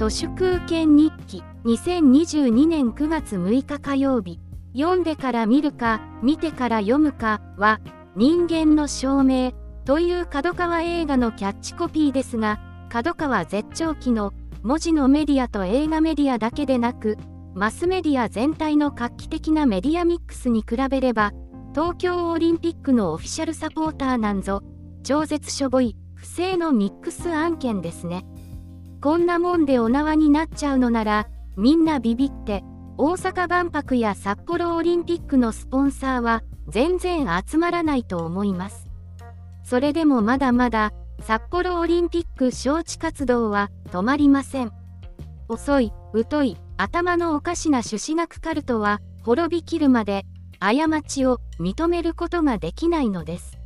都市空権日記2022年9月6日火曜日読んでから見るか見てから読むかは人間の証明という角川映画のキャッチコピーですが角川絶頂期の文字のメディアと映画メディアだけでなくマスメディア全体の画期的なメディアミックスに比べれば東京オリンピックのオフィシャルサポーターなんぞ超絶しょぼい不正のミックス案件ですねこんなもんでお縄になっちゃうのならみんなビビって大阪万博や札幌オリンピックのスポンサーは全然集まらないと思います。それでもまだまだ札幌オリンピック招致活動は止まりません。遅い疎い頭のおかしな朱子学カルトは滅びきるまで過ちを認めることができないのです。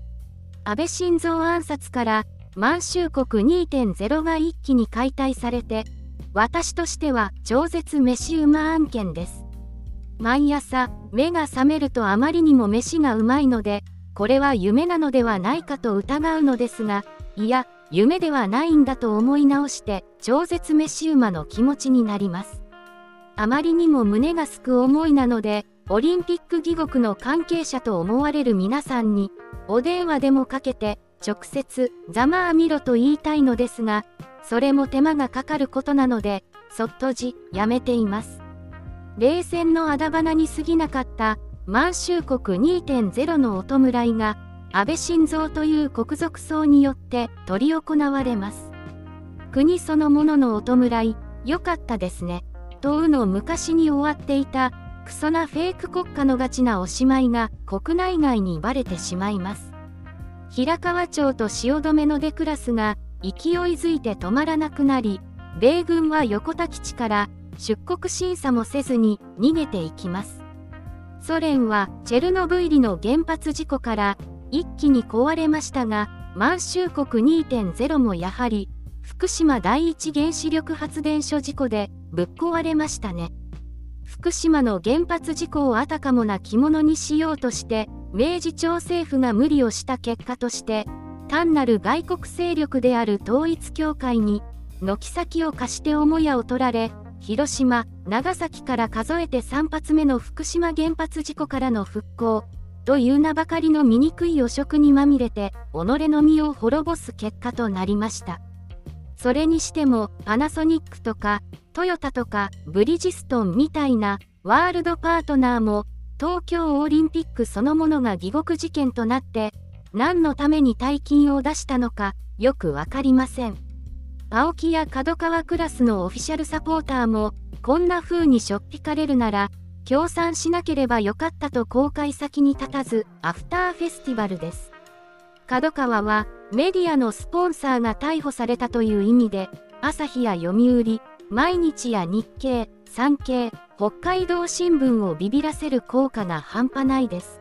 安倍晋三暗殺から満州国2.0が一気に解体されて私としては超絶飯うま案件です。毎朝目が覚めるとあまりにも飯がうまいのでこれは夢なのではないかと疑うのですがいや夢ではないんだと思い直して超絶飯馬の気持ちになります。あまりにも胸がすく思いなのでオリンピック義国の関係者と思われる皆さんにお電話でもかけて直接ざまあみろと言いたいのですがそれも手間がかかることなのでそっとじやめています。冷戦のあだ花に過ぎなかった満州国2.0のお弔いが安倍晋三という国賊葬によって執り行われます。国そのもののお弔い良かったですね。とうの昔に終わっていたクソなフェイク国家のガチなおしまいが国内外にバレてしまいます。平川町と汐留のデクラスが勢いづいて止まらなくなり米軍は横田基地から出国審査もせずに逃げていきます。ソ連はチェルノブイリの原発事故から一気に壊れましたが満州国2.0もやはり福島第一原子力発電所事故でぶっ壊れましたね。福島の原発事故をあたかもな着物にしようとして明治朝政府が無理をした結果として単なる外国勢力である統一教会に軒先を貸して母屋を取られ広島長崎から数えて3発目の福島原発事故からの復興という名ばかりの醜い汚職にまみれて己の身を滅ぼす結果となりました。それにしてもパナソニックとかトヨタとかブリヂストンみたいなワールドパートナーも東京オリンピックそのものが疑獄事件となって何のために大金を出したのかよく分かりません。青木や角川クラスのオフィシャルサポーターもこんな風にしょっぴかれるなら協賛しなければよかったと公開先に立たずアフターフェスティバルです。角川はメディアのスポンサーが逮捕されたという意味で朝日や読売毎日や日経、産経、北海道新聞をビビらせる効果が半端ないです。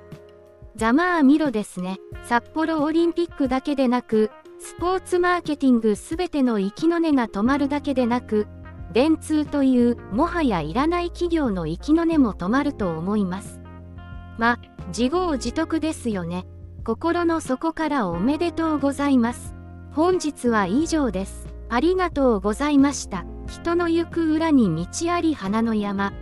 ざまあみろですね。札幌オリンピックだけでなく、スポーツマーケティングすべての息の根が止まるだけでなく、電通というもはやいらない企業の息の根も止まると思います。ま、自業自得ですよね。心の底からおめでとうございます。本日は以上です。ありがとうございました。人の行く裏に道あり花の山。